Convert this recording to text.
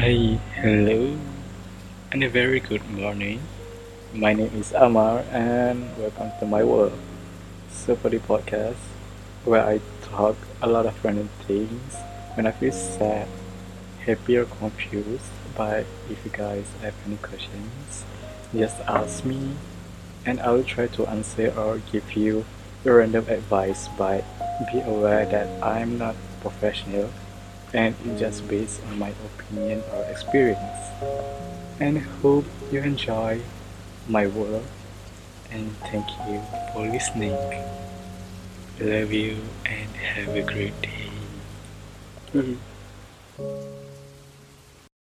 Hi, hello, and a very good morning. My name is Amar, and welcome to my world, Super Podcast, where I talk a lot of random things when I feel sad, happy, or confused. But if you guys have any questions, just ask me, and I will try to answer or give you random advice. But be aware that I'm not professional and it's just based on my opinion or experience. And hope you enjoy my work and thank you for listening. Love you and have a great day. Mm-hmm.